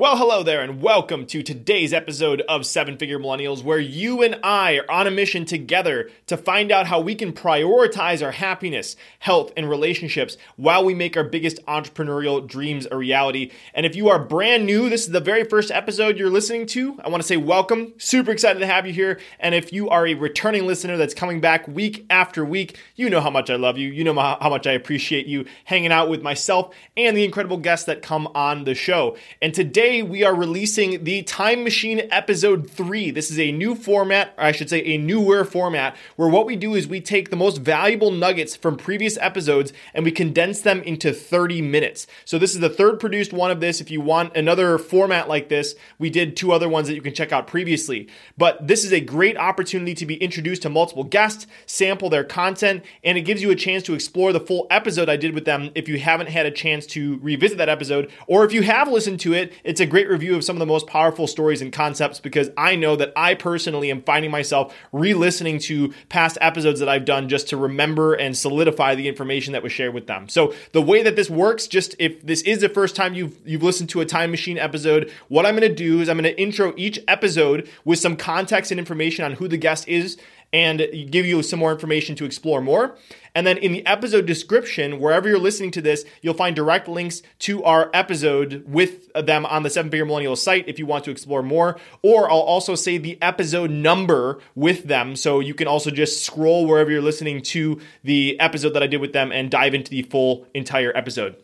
Well, hello there, and welcome to today's episode of Seven Figure Millennials, where you and I are on a mission together to find out how we can prioritize our happiness, health, and relationships while we make our biggest entrepreneurial dreams a reality. And if you are brand new, this is the very first episode you're listening to, I want to say welcome. Super excited to have you here. And if you are a returning listener that's coming back week after week, you know how much I love you. You know how much I appreciate you hanging out with myself and the incredible guests that come on the show. And today, today we are releasing the Time Machine Episode 3. This is a new format, or I should say a newer format, where what we do is we take the most valuable nuggets from previous episodes and we condense them into 30 minutes. So this is the third produced one of this. If you want another format like this, we did two other ones that you can check out previously. But this is a great opportunity to be introduced to multiple guests, sample their content, and it gives you a chance to explore the full episode I did with them if you haven't had a chance to revisit that episode, or if you have listened to it, it's it's a great review of some of the most powerful stories and concepts because I know that I personally am finding myself re listening to past episodes that I've done just to remember and solidify the information that was shared with them. So, the way that this works, just if this is the first time you've, you've listened to a Time Machine episode, what I'm going to do is I'm going to intro each episode with some context and information on who the guest is and give you some more information to explore more. And then in the episode description, wherever you're listening to this, you'll find direct links to our episode with them on the Seven Figure Millennial site if you want to explore more. Or I'll also say the episode number with them. So you can also just scroll wherever you're listening to the episode that I did with them and dive into the full entire episode.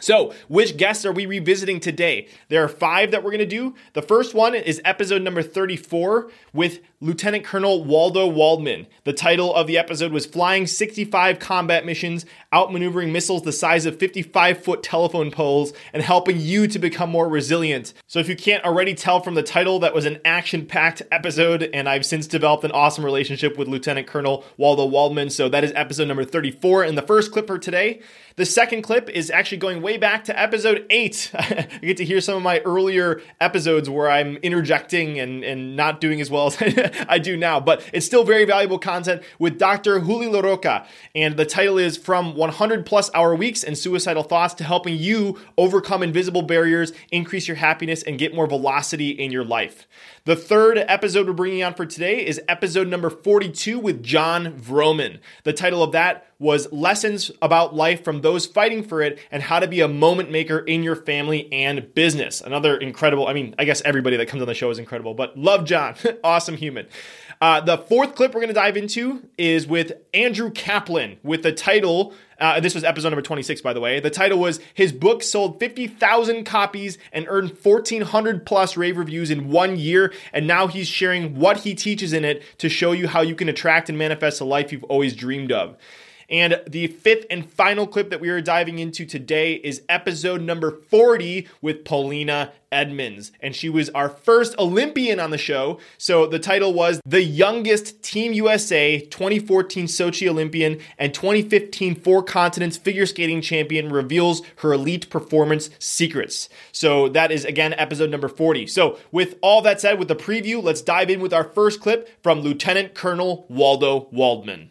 So, which guests are we revisiting today? There are five that we're going to do. The first one is episode number 34 with Lieutenant Colonel Waldo Waldman. The title of the episode was Flying 65 Combat Missions, Outmaneuvering Missiles the Size of 55 Foot Telephone Poles, and Helping You to Become More Resilient. So, if you can't already tell from the title, that was an action packed episode, and I've since developed an awesome relationship with Lieutenant Colonel Waldo Waldman. So, that is episode number 34. And the first clip for today the second clip is actually going way back to episode eight. I get to hear some of my earlier episodes where I'm interjecting and, and not doing as well as I do now, but it's still very valuable content with Dr. Juli LaRocca. And the title is From 100 Plus Hour Weeks and Suicidal Thoughts to Helping You Overcome Invisible Barriers, Increase Your Happiness, and Get More Velocity in Your Life. The third episode we're bringing on for today is episode number 42 with Jon Vroman. The title of that was Lessons About Life from Those Fighting for It and How to Be a Moment Maker in Your Family and Business. Another incredible, I mean, I guess everybody that comes on the show is incredible, but love Jon. awesome human. Uh, the fourth clip we're going to dive into is with Andrew Kaplan with the title uh, this was episode number 26, by the way. The title was His Book Sold 50,000 Copies and Earned 1,400 plus rave reviews in one year. And now he's sharing what he teaches in it to show you how you can attract and manifest the life you've always dreamed of. And the fifth and final clip that we are diving into today is episode number 40 with Polina Edmunds. And she was our first Olympian on the show. So the title was The Youngest Team USA 2014 Sochi Olympian and 2015 Four Continents Figure Skating Champion reveals her elite performance secrets. So that is again episode number 40. So with all that said, with the preview, let's dive in with our first clip from Lieutenant Colonel Waldo Waldman.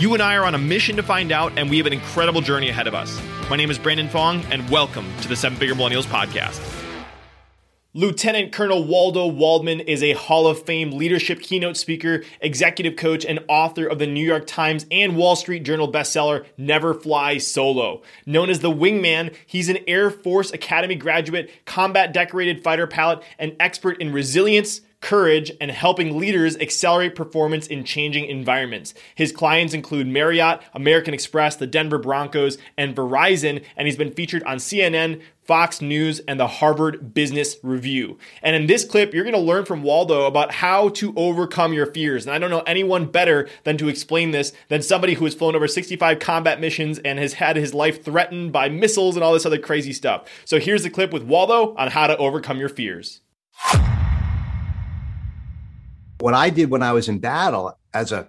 You and I are on a mission to find out, and we have an incredible journey ahead of us. My name is Brandon Fong, and welcome to the Seven Figure Millennials Podcast. Lieutenant Colonel Waldo Waldman is a Hall of Fame leadership keynote speaker, executive coach, and author of the New York Times and Wall Street Journal bestseller Never Fly Solo. Known as the Wingman, he's an Air Force Academy graduate, combat decorated fighter pilot, and expert in resilience, courage, and helping leaders accelerate performance in changing environments. His clients include Marriott, American Express, the Denver Broncos, and Verizon, and he's been featured on CNN, Fox News, and the Harvard Business Review. And in this clip, you're going to learn from Waldo about how to overcome your fears. And I don't know anyone better than to explain this than somebody who has flown over 65 combat missions and has had his life threatened by missiles and all this other crazy stuff. So here's the clip with Waldo on how to overcome your fears. What I did when I was in battle as a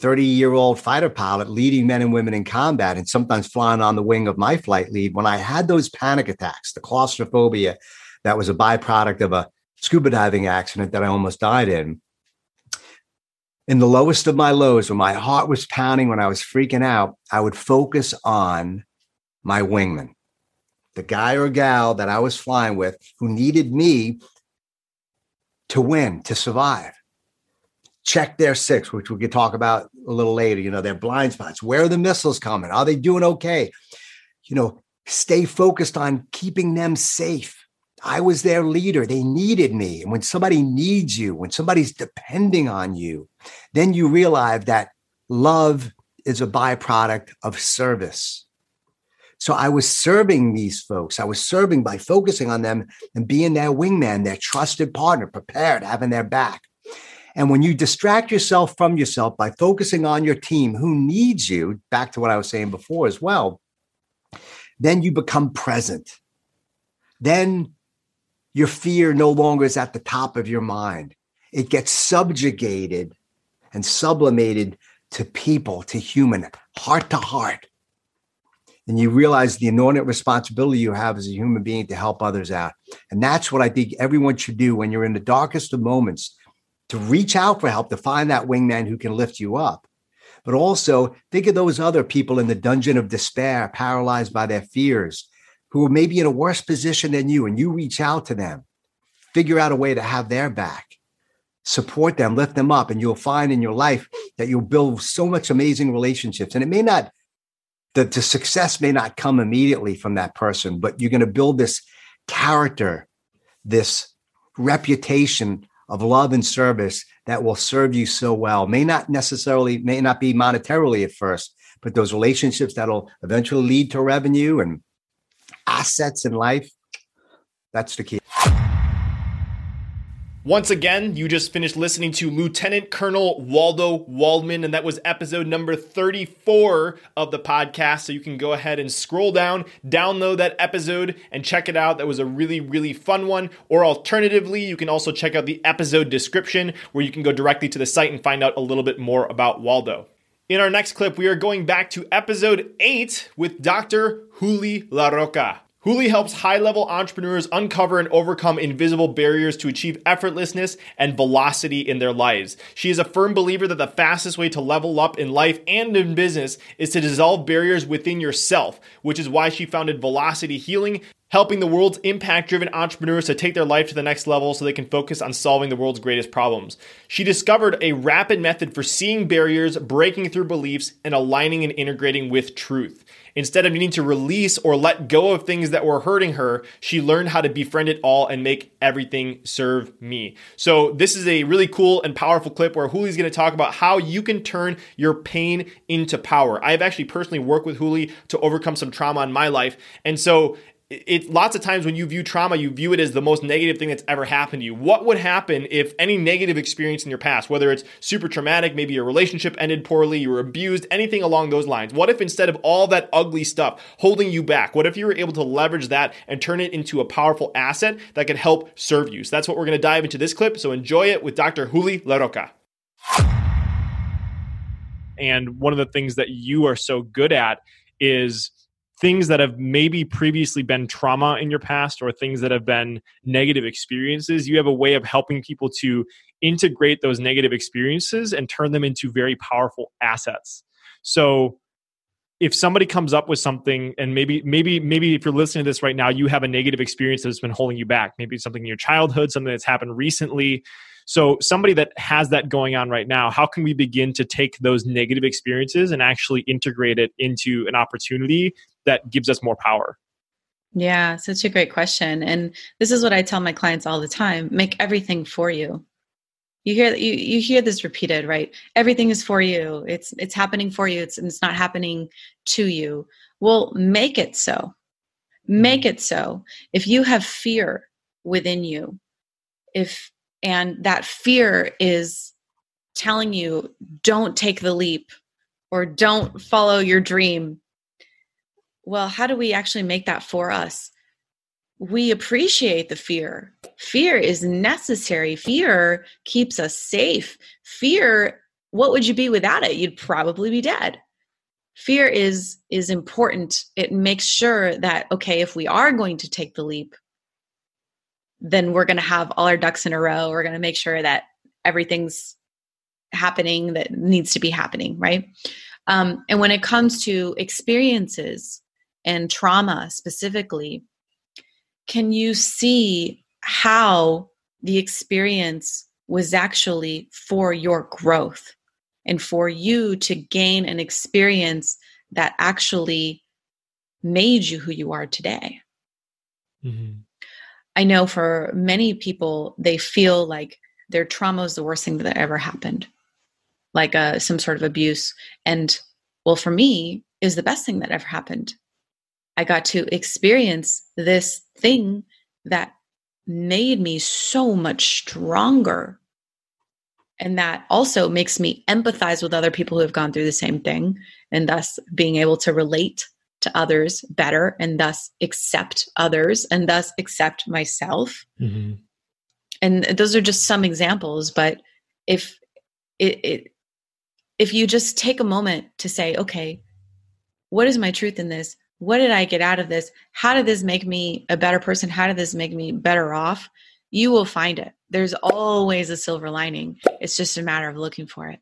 30 year old fighter pilot leading men and women in combat and sometimes flying on the wing of my flight lead, when I had those panic attacks, the claustrophobia that was a byproduct of a scuba diving accident that I almost died in, in the lowest of my lows, when my heart was pounding, when I was freaking out, I would focus on my wingman, the guy or gal that I was flying with who needed me to win, to survive check their six, which we could talk about a little later. You know, their blind spots. Where are the missiles coming? Are they doing okay? You know, stay focused on keeping them safe. I was their leader. They needed me. And when somebody needs you, when somebody's depending on you, then you realize that love is a byproduct of service. So I was serving these folks. I was serving by focusing on them and being their wingman, their trusted partner, prepared, having their back. And when you distract yourself from yourself by focusing on your team who needs you, back to what I was saying before as well, then you become present. Then your fear no longer is at the top of your mind. It gets subjugated and sublimated to people, to human, heart to heart. And you realize the inordinate responsibility you have as a human being to help others out. And that's what I think everyone should do when you're in the darkest of moments to reach out for help, to find that wingman who can lift you up. But also think of those other people in the dungeon of despair, paralyzed by their fears, who are maybe in a worse position than you, and you reach out to them, figure out a way to have their back, support them, lift them up, and you'll find in your life that you'll build so much amazing relationships. And it may not, the, the success may not come immediately from that person, but you're going to build this character, this reputation of love and service that will serve you so well. May not necessarily, may not be monetarily at first, but those relationships that'll eventually lead to revenue and assets in life. That's the key. Once again, you just finished listening to Lieutenant Colonel Waldo Waldman, and that was episode number 34 of the podcast. So you can go ahead and scroll down, download that episode, and check it out. That was a really, really fun one. Or alternatively, you can also check out the episode description where you can go directly to the site and find out a little bit more about Waldo. In our next clip, we are going back to episode 8 with Dr. Juli LaRocca. Juli helps high level entrepreneurs uncover and overcome invisible barriers to achieve effortlessness and velocity in their lives. She is a firm believer that the fastest way to level up in life and in business is to dissolve barriers within yourself, which is why she founded Velocity Healing, helping the world's impact driven entrepreneurs to take their life to the next level so they can focus on solving the world's greatest problems. She discovered a rapid method for seeing barriers, breaking through beliefs, and aligning and integrating with truth. Instead of needing to release or let go of things that were hurting her, she learned how to befriend it all and make everything serve me. So, this is a really cool and powerful clip where Juli's going to talk about how you can turn your pain into power. I've actually personally worked with Juli to overcome some trauma in my life. And so, it lots of times when you view trauma, you view it as the most negative thing that's ever happened to you. What would happen if any negative experience in your past, whether it's super traumatic, maybe your relationship ended poorly, you were abused, anything along those lines? What if instead of all that ugly stuff holding you back, what if you were able to leverage that and turn it into a powerful asset that could help serve you? So that's what we're going to dive into this clip. So enjoy it with Dr. Juli LaRocca. And one of the things that you are so good at is things that have maybe previously been trauma in your past or things that have been negative experiences. You have a way of helping people to integrate those negative experiences and turn them into very powerful assets. So, if somebody comes up with something and maybe maybe maybe if you're listening to this right now you have a negative experience that's been holding you back maybe something in your childhood something that's happened recently so somebody that has that going on right now how can we begin to take those negative experiences and actually integrate it into an opportunity that gives us more power? Yeah such a great question. And this is what i tell my clients all the time make everything for you. You hear you you hear this repeated right? Everything is for you. It's it's happening for you. It's it's not happening to you. Well make it so. Make it so. If you have fear within you if and that fear is telling you don't take the leap or don't follow your dream well how do we actually make that for us we appreciate the fear. Fear is necessary. Fear keeps us safe. Fear, what would you be without it? You'd probably be dead. Fear is is important. It makes sure that okay, if we are going to take the leap, then we're going to have all our ducks in a row. We're going to make sure that everything's happening that needs to be happening, right? Um, and when it comes to experiences and trauma specifically, can you see how the experience was actually for your growth and for you to gain an experience that actually made you who you are today? Mm-hmm. I know for many people, they feel like their trauma is the worst thing that ever happened, like uh, some sort of abuse. And well, for me, is the best thing that ever happened I got to experience this thing that made me so much stronger. And that also makes me empathize with other people who have gone through the same thing, and thus being able to relate to others better, and thus accept others, and thus accept myself. Mm-hmm. And those are just some examples, but if it, it if you just take a moment to say, okay, what is my truth in this? What did I get out of this? How did this make me a better person? How did this make me better off? You will find it. There's always a silver lining. It's just a matter of looking for it.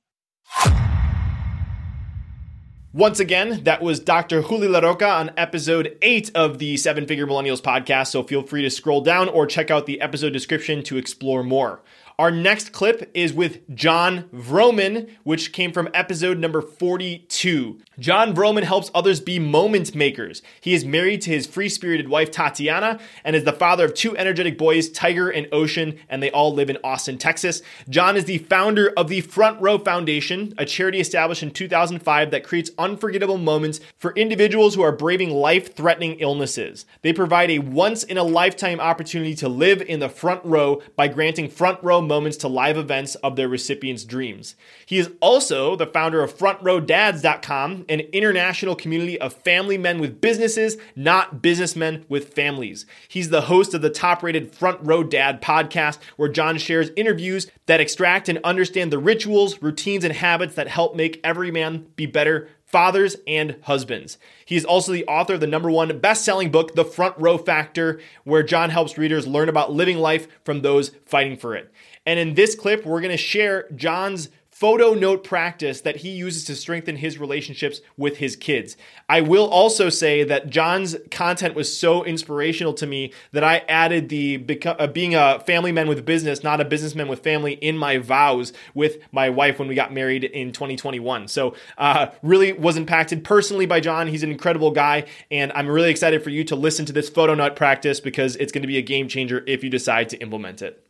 Once again, that was Dr. Juli LaRocca on episode 8 of the Seven Figure Millennials podcast. So feel free to scroll down or check out the episode description to explore more. Our next clip is with Jon Vroman, which came from episode number 42. Jon Vroman helps others be moment makers. He is married to his free spirited wife, Tatiana, and is the father of two energetic boys, Tiger and Ocean, and they all live in Austin, Texas. Jon is the founder of the Front Row Foundation, a charity established in 2005 that creates unforgettable moments for individuals who are braving life threatening illnesses. They provide a once in a lifetime opportunity to live in the front row by granting front row moments to live events of their recipients' dreams. He is also the founder of FrontRowDads.com, an international community of family men with businesses, not businessmen with families. He's the host of the top rated Front Row Dad podcast, where Jon shares interviews that extract and understand the rituals, routines, and habits that help make every man be better fathers and husbands. He is also the author of the number one best selling book, The Front Row Factor, where Jon helps readers learn about living life from those fighting for it. And in this clip, we're going to share Jon's photo note practice that he uses to strengthen his relationships with his kids. I will also say that Jon's content was so inspirational to me that I added the uh, being a family man with business, not a businessman with family, in my vows with my wife when we got married in 2021. So, uh, really was impacted personally by Jon. He's an incredible guy, and I'm really excited for you to listen to this photo note practice because it's going to be a game changer if you decide to implement it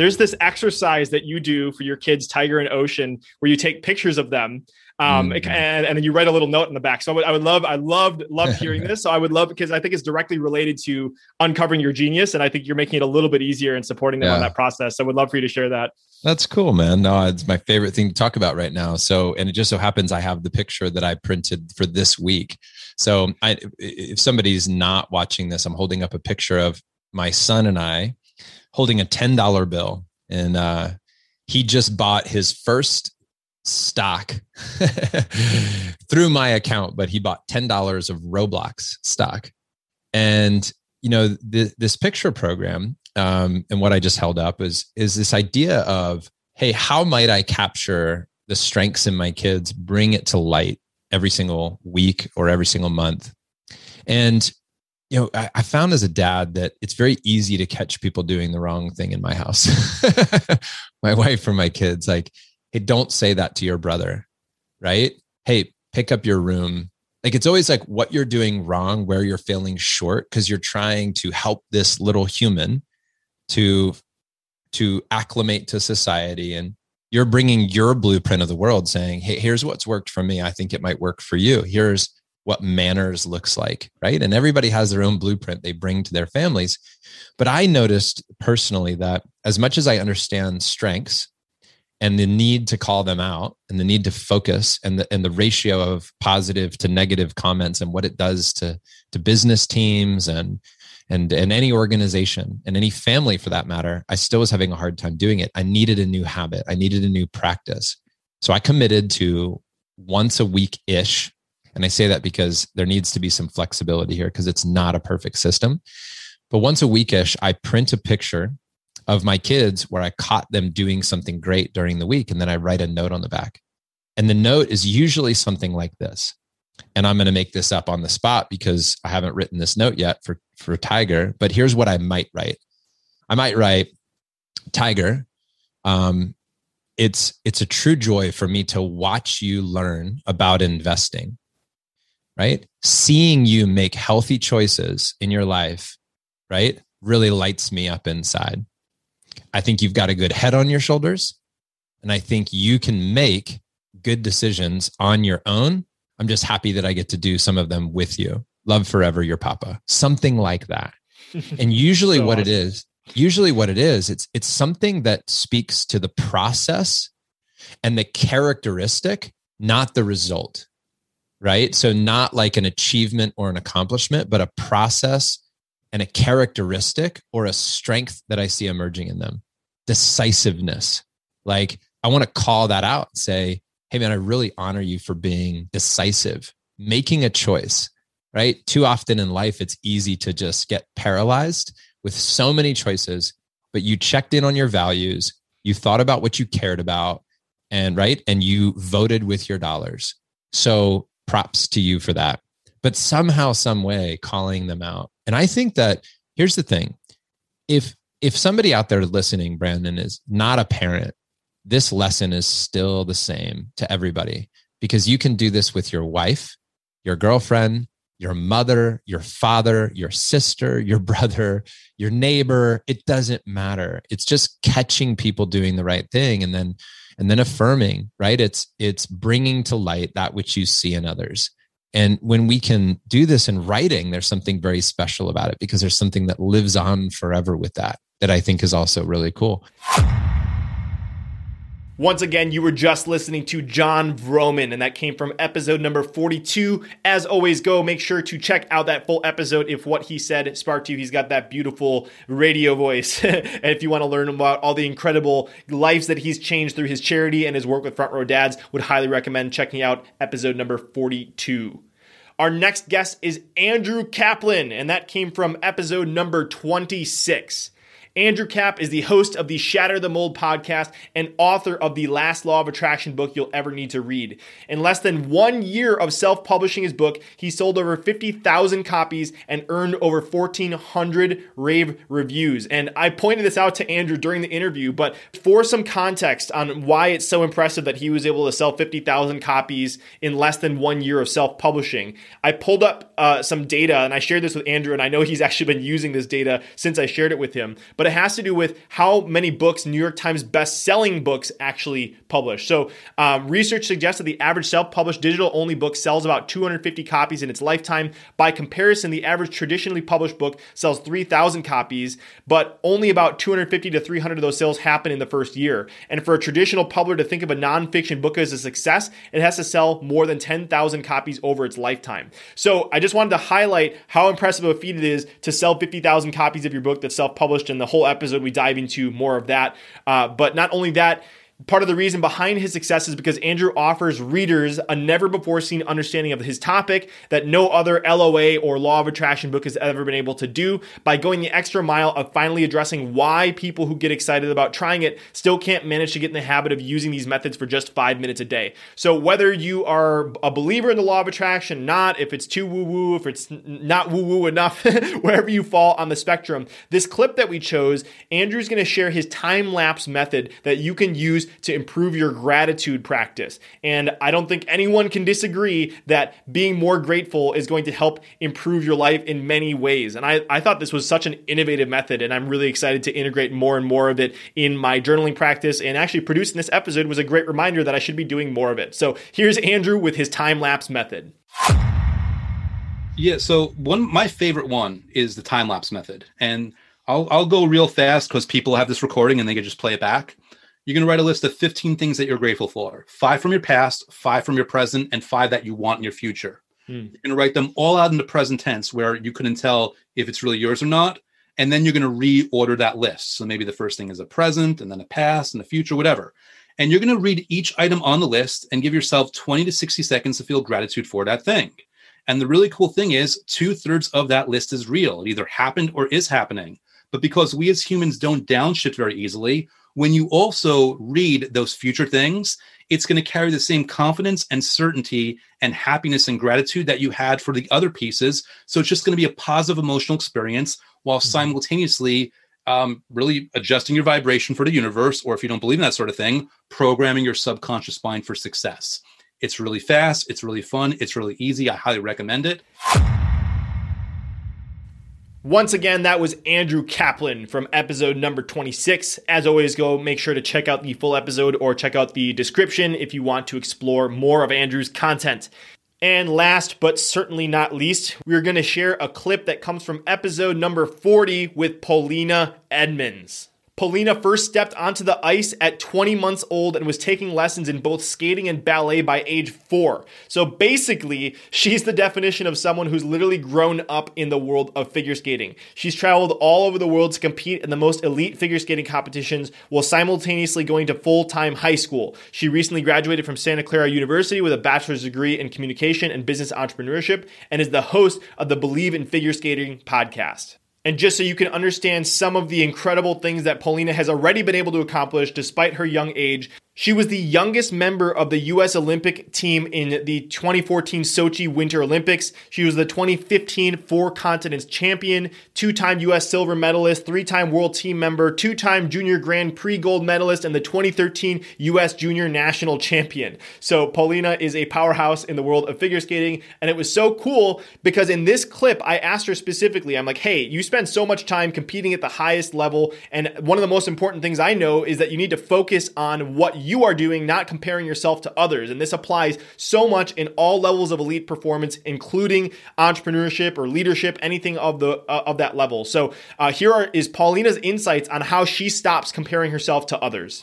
there's this exercise that you do for your kids, Tiger and Ocean, where you take pictures of them. Um, mm. and, and then you write a little note in the back. So I would, I would love, I loved, loved hearing this. So I would love because I think it's directly related to uncovering your genius, and I think you're making it a little bit easier and supporting them yeah. on that process. So I would love for you to share that. That's cool, man. No, it's my favorite thing to talk about right now. So, and it just so happens I have the picture that I printed for this week. So, I, if somebody's not watching this, I'm holding up a picture of my son and I holding a $10 bill. And uh, he just bought his first stock through my account, but he bought $10 of Roblox stock. And, you know, th- this picture program um, and what I just held up is, is this idea of, hey, how might I capture the strengths in my kids, bring it to light every single week or every single month? And you know, I, I, found as a dad that it's very easy to catch people doing the wrong thing in my house. my wife or my kids, like, hey, don't say that to your brother, right? Hey, pick up your room. Like it's always like what you're doing wrong, where you're failing short, because you're trying to help this little human to to acclimate to society and you're bringing your blueprint of the world saying hey here's what's worked for me i think it might work for you here's what manners looks like, right? And everybody has their own blueprint they bring to their families. But I noticed personally that as much as I understand strengths and the need to call them out and the need to focus and the and the ratio of positive to negative comments and what it does to to business teams and and and any organization and any family for that matter, I still was having a hard time doing it. I needed a new habit. I needed a new practice. So I committed to once a week ish and I say that because there needs to be some flexibility here because it's not a perfect system. But once a weekish, I print a picture of my kids where I caught them doing something great during the week. And then I write a note on the back. And the note is usually something like this. And I'm going to make this up on the spot because I haven't written this note yet for, for Tiger. But here's what I might write I might write, Tiger, um, it's it's a true joy for me to watch you learn about investing right? Seeing you make healthy choices in your life, right, really lights me up inside. I think you've got a good head on your shoulders. And I think you can make good decisions on your own. I'm just happy that I get to do some of them with you. Love forever, your papa. Something like that. And usually so what awesome. it is, usually what it is, it's it's something that speaks to the process and the characteristic, not the result right? So, not like an achievement or an accomplishment, but a process and a characteristic or a strength that I see emerging in them. Decisiveness. Like, I want to call that out and say, hey, man, I really honor you for being decisive, making a choice, right? Too often in life, it's easy to just get paralyzed with so many choices, but you checked in on your values, you thought about what you cared about, and right, and you voted with your dollars. So props to you for that. But somehow, some way, calling them out. And I think that here's the thing: if if somebody out there listening, Brandon, is not a parent, this lesson is still the same to everybody because you can do this with your wife, your girlfriend, your mother, your father, your sister, your brother, your neighbor. It doesn't matter. It's just catching people doing the right thing and then and then affirming right? It's it's bringing to light that which you see in others. And when we can do this in writing there's something very special about it because there's something that lives on forever with that that i think is also really cool once again, you were just listening to Jon Vroman, and that came from episode number 42. As always, go make sure to check out that full episode if what he said sparked you. He's got that beautiful radio voice. and if you want to learn about all the incredible lives that he's changed through his charity and his work with Front Row Dads, would highly recommend checking out episode number 42. Our next guest is Andrew Kaplan, and that came from episode number 26. Andrew Cap is the host of the Shatter the Mold podcast and author of the last law of attraction book you'll ever need to read. In less than one year of self publishing his book, he sold over 50,000 copies and earned over 1,400 rave reviews. And I pointed this out to Andrew during the interview, but for some context on why it's so impressive that he was able to sell 50,000 copies in less than one year of self publishing, I pulled up uh, some data and I shared this with Andrew, and I know he's actually been using this data since I shared it with him but it has to do with how many books New York Times best-selling books actually publish. So, um, research suggests that the average self-published digital-only book sells about 250 copies in its lifetime. By comparison, the average traditionally published book sells 3,000 copies, but only about 250 to 300 of those sales happen in the first year. And for a traditional publisher to think of a nonfiction book as a success, it has to sell more than 10,000 copies over its lifetime. So, I just wanted to highlight how impressive a feat it is to sell 50,000 copies of your book that's self-published in the whole episode, we dive into more of that. Uh, but not only that, Part of the reason behind his success is because Andrew offers readers a never before seen understanding of his topic that no other LOA or law of attraction book has ever been able to do by going the extra mile of finally addressing why people who get excited about trying it still can't manage to get in the habit of using these methods for just five minutes a day. So, whether you are a believer in the law of attraction, not, if it's too woo woo, if it's not woo woo enough, wherever you fall on the spectrum, this clip that we chose, Andrew's going to share his time lapse method that you can use to improve your gratitude practice. And I don't think anyone can disagree that being more grateful is going to help improve your life in many ways. And I, I thought this was such an innovative method, and I'm really excited to integrate more and more of it in my journaling practice. And actually, producing this episode was a great reminder that I should be doing more of it. So here's Andrew with his time lapse method. Yeah, so one my favorite one is the time lapse method, and I'll I'll go real fast because people have this recording and they can just play it back. You're going to write a list of 15 things that you're grateful for five from your past, five from your present, and five that you want in your future. Hmm. You're going to write them all out in the present tense where you couldn't tell if it's really yours or not. And then you're going to reorder that list. So maybe the first thing is a present, and then a past, and a future, whatever. And you're going to read each item on the list and give yourself 20 to 60 seconds to feel gratitude for that thing. And the really cool thing is, two thirds of that list is real. It either happened or is happening. But because we as humans don't downshift very easily, when you also read those future things, it's going to carry the same confidence and certainty and happiness and gratitude that you had for the other pieces. So it's just going to be a positive emotional experience while mm-hmm. simultaneously um, really adjusting your vibration for the universe, or if you don't believe in that sort of thing, programming your subconscious mind for success. It's really fast, it's really fun, it's really easy. I highly recommend it. Once again, that was Andrew Kaplan from episode number 26. As always, go make sure to check out the full episode or check out the description if you want to explore more of Andrew's content. And last but certainly not least, we're going to share a clip that comes from episode number 40 with Polina Edmunds. Polina first stepped onto the ice at 20 months old and was taking lessons in both skating and ballet by age four. So basically, she's the definition of someone who's literally grown up in the world of figure skating. She's traveled all over the world to compete in the most elite figure skating competitions while simultaneously going to full time high school. She recently graduated from Santa Clara University with a bachelor's degree in communication and business entrepreneurship and is the host of the Believe in Figure Skating podcast. And just so you can understand some of the incredible things that Polina has already been able to accomplish despite her young age, she was the youngest member of the U.S. Olympic team in the 2014 Sochi Winter Olympics. She was the 2015 Four Continents champion, two time U.S. silver medalist, three time world team member, two time Junior Grand Prix gold medalist, and the 2013 U.S. Junior National champion. So, Polina is a powerhouse in the world of figure skating. And it was so cool because in this clip, I asked her specifically, I'm like, hey, you spend so much time competing at the highest level. And one of the most important things I know is that you need to focus on what you you are doing, not comparing yourself to others. And this applies so much in all levels of elite performance, including entrepreneurship or leadership, anything of the uh, of that level. So uh, here are, is Polina's insights on how she stops comparing herself to others.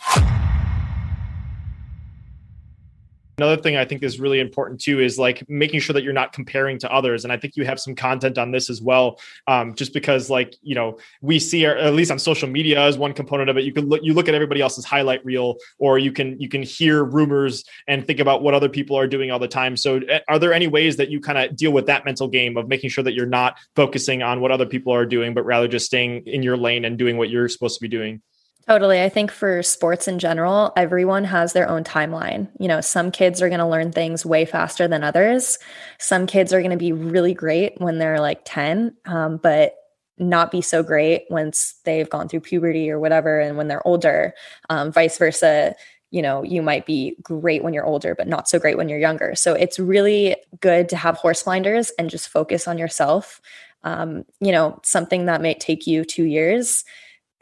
Another thing I think is really important too is like making sure that you're not comparing to others. And I think you have some content on this as well. Um, just because like, you know, we see, at least on social media as one component of it, you can look, you look at everybody else's highlight reel, or you can, you can hear rumors and think about what other people are doing all the time. So eh, are there any ways that you kind of deal with that mental game of making sure that you're not focusing on what other people are doing, but rather just staying in your lane and doing what you're supposed to be doing? Totally. I think for sports in general, everyone has their own timeline. You know, some kids are going to learn things way faster than others. Some kids are going to be really great when they're like 10, um, but not be so great once they've gone through puberty or whatever. And when they're older, um, vice versa, you know, you might be great when you're older, but not so great when you're younger. So it's really good to have horse blinders and just focus on yourself. Um, you know, something that might take you two years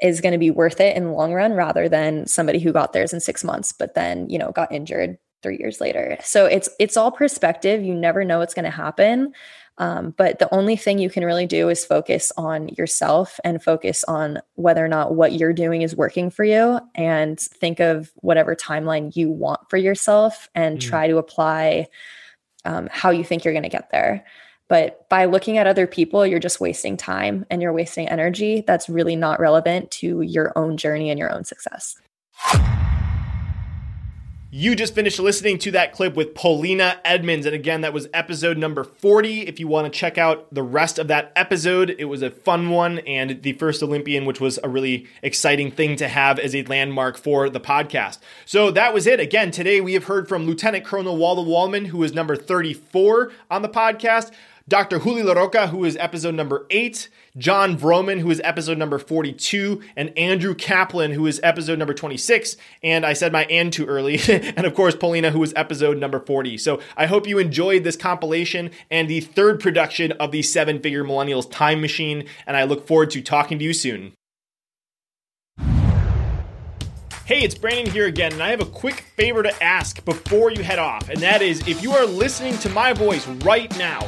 is going to be worth it in the long run rather than somebody who got theirs in six months but then you know got injured three years later. So it's it's all perspective. You never know what's going to happen. Um, but the only thing you can really do is focus on yourself and focus on whether or not what you're doing is working for you and think of whatever timeline you want for yourself and mm. try to apply um, how you think you're going to get there but by looking at other people, you're just wasting time and you're wasting energy that's really not relevant to your own journey and your own success. You just finished listening to that clip with Polina Edmunds. And again, that was episode number 40. If you want to check out the rest of that episode, it was a fun one and the first Olympian, which was a really exciting thing to have as a landmark for the podcast. So that was it. Again, today we have heard from Lieutenant Colonel Waldo Waldman, who is number 34 on the podcast. Dr. Juli LaRocca, who is episode number eight, Jon Vroman, who is episode number 42, and Andrew Kaplan, who is episode number 26. And I said my and too early. and of course, Polina, who is episode number 40. So I hope you enjoyed this compilation and the third production of the Seven Figure Millennials Time Machine. And I look forward to talking to you soon. Hey, it's Brandon here again, and I have a quick favor to ask before you head off, and that is if you are listening to my voice right now,